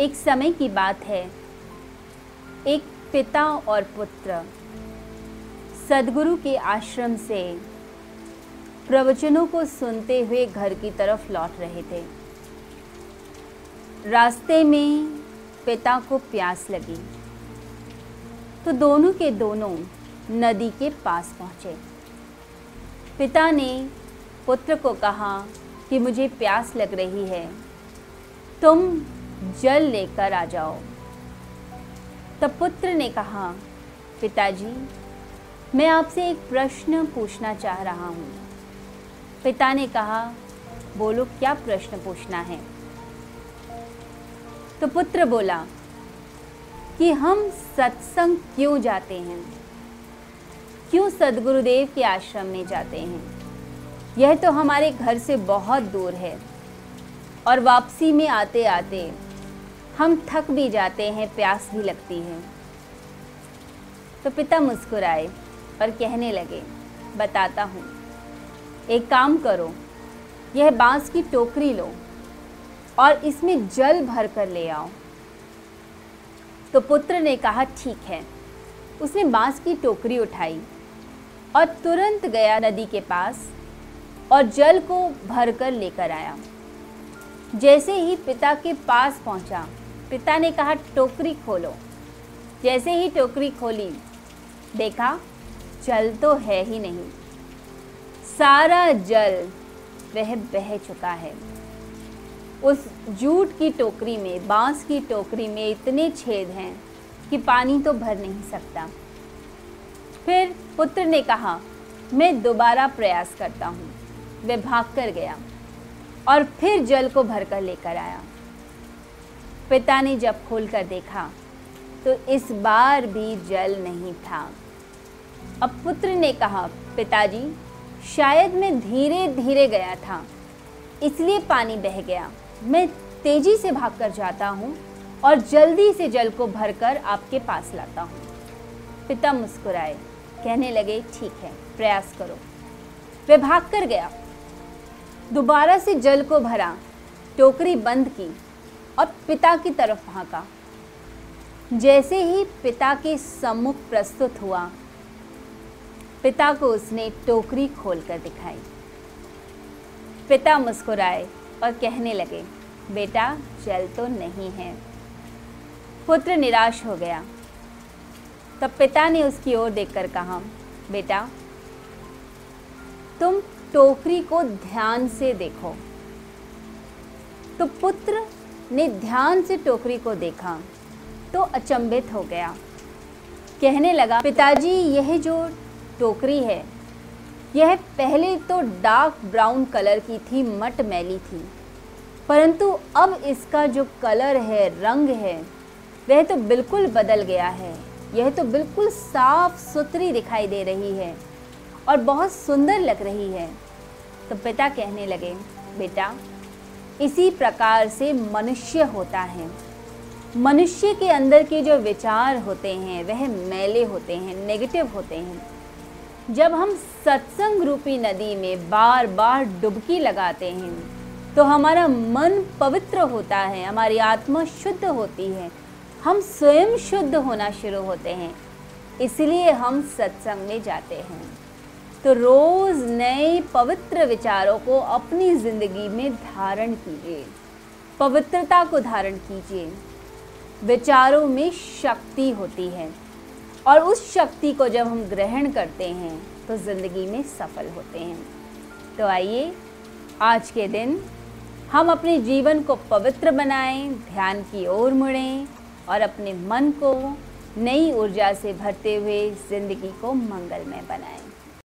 एक समय की बात है। एक पिता और पुत्र। सदगुरु के आश्रम से प्रवचनों को सुनते हुए घर की तरफ़ लौट रहे थे। रास्ते में पिता को प्यास लगी। तो दोनों के दोनों नदी के पास पहुँचे। पिता ने पुत्र को कहा कि मुझे प्यास लग रही है। तुम जल लेकर आ जाओ। तब पुत्र ने कहा, पिताजी, मैं आपसे एक प्रश्न पूछना चाह रहा हूँ। पिता ने कहा, बोलो, क्या प्रश्न पूछना है? तो पुत्र बोला, कि हम सत्संग क्यों जाते हैं? क्यों सदगुरुदेव के आश्रम में जाते हैं? यह तो हमारे घर से बहुत दूर है। और वापसी में आते आते हम थक भी जाते हैं, प्यास भी लगती है। तो पिता मुस्कुराए और कहने लगे, बताता हूँ। एक काम करो, यह बाँस की टोकरी लो और इसमें जल भर कर ले आओ। तो पुत्र ने कहा, ठीक है। उसने बाँस की टोकरी उठाई और तुरंत गया नदी के पास और जल को भर कर लेकर आया। जैसे ही पिता के पास पहुँचा पिता ने कहा, टोकरी खोलो। जैसे ही टोकरी खोली, देखा, जल तो है ही नहीं। सारा जल वह बह चुका है। उस जूट की टोकरी में, बाँस की टोकरी में इतने छेद हैं कि पानी तो भर नहीं सकता। फिर पुत्र ने कहा, मैं दोबारा प्रयास करता हूँ। वह भाग कर गया और फिर जल को भर कर लेकर आया। पिता ने जब खोल कर देखा तो इस बार भी जल नहीं था। अब पुत्र ने कहा, पिताजी, शायद मैं धीरे धीरे गया था, इसलिए पानी बह गया। मैं तेज़ी से भागकर जाता हूँ और जल्दी से जल को भरकर आपके पास लाता हूँ। पिता मुस्कुराए, कहने लगे, ठीक है, प्रयास करो। वह भाग कर गया। दोबारा से जल को भरा, टोकरी बंद की और पिता की तरफ़ भागा। जैसे ही पिता के सम्मुख प्रस्तुत हुआ, पिता को उसने टोकरी खोलकर दिखाई। पिता मुस्कुराए और कहने लगे, बेटा, जल तो नहीं है। पुत्र निराश हो गया। तब पिता ने उसकी ओर देखकर कहा, बेटा, तुम टोकरी को ध्यान से देखो। तो पुत्र ने ध्यान से टोकरी को देखा तो अचंभित हो गया। कहने लगा, पिताजी, यह जो टोकरी है, यह पहले तो डार्क ब्राउन कलर की थी, मट मैली थी। परंतु अब इसका जो कलर है, रंग है, वह तो बिल्कुल बदल गया है। यह तो बिल्कुल साफ़ सुथरी दिखाई दे रही है और बहुत सुंदर लग रही है। तो पिता कहने लगे, बेटा इसी प्रकार से मनुष्य होता है। मनुष्य के अंदर के जो विचार होते हैं, वह मैले होते हैं नेगेटिव होते हैं। जब हम सत्संग रूपी नदी में बार बार डुबकी लगाते हैं तो हमारा मन पवित्र होता है, हमारी आत्मा शुद्ध होती है। हम स्वयं शुद्ध होना शुरू होते हैं, इसलिए हम सत्संग में जाते हैं। तो रोज़ नए पवित्र विचारों को अपनी ज़िंदगी में धारण कीजिए। पवित्रता को धारण कीजिए। विचारों में शक्ति होती है और उस शक्ति को जब हम ग्रहण करते हैं तो ज़िंदगी में सफल होते हैं। तो आइए, आज के दिन हम अपने जीवन को पवित्र बनाएँ, ध्यान की ओर मुड़ें और अपने मन को नई ऊर्जा से भरते हुए ज़िंदगी को मंगलमय बनाएँ।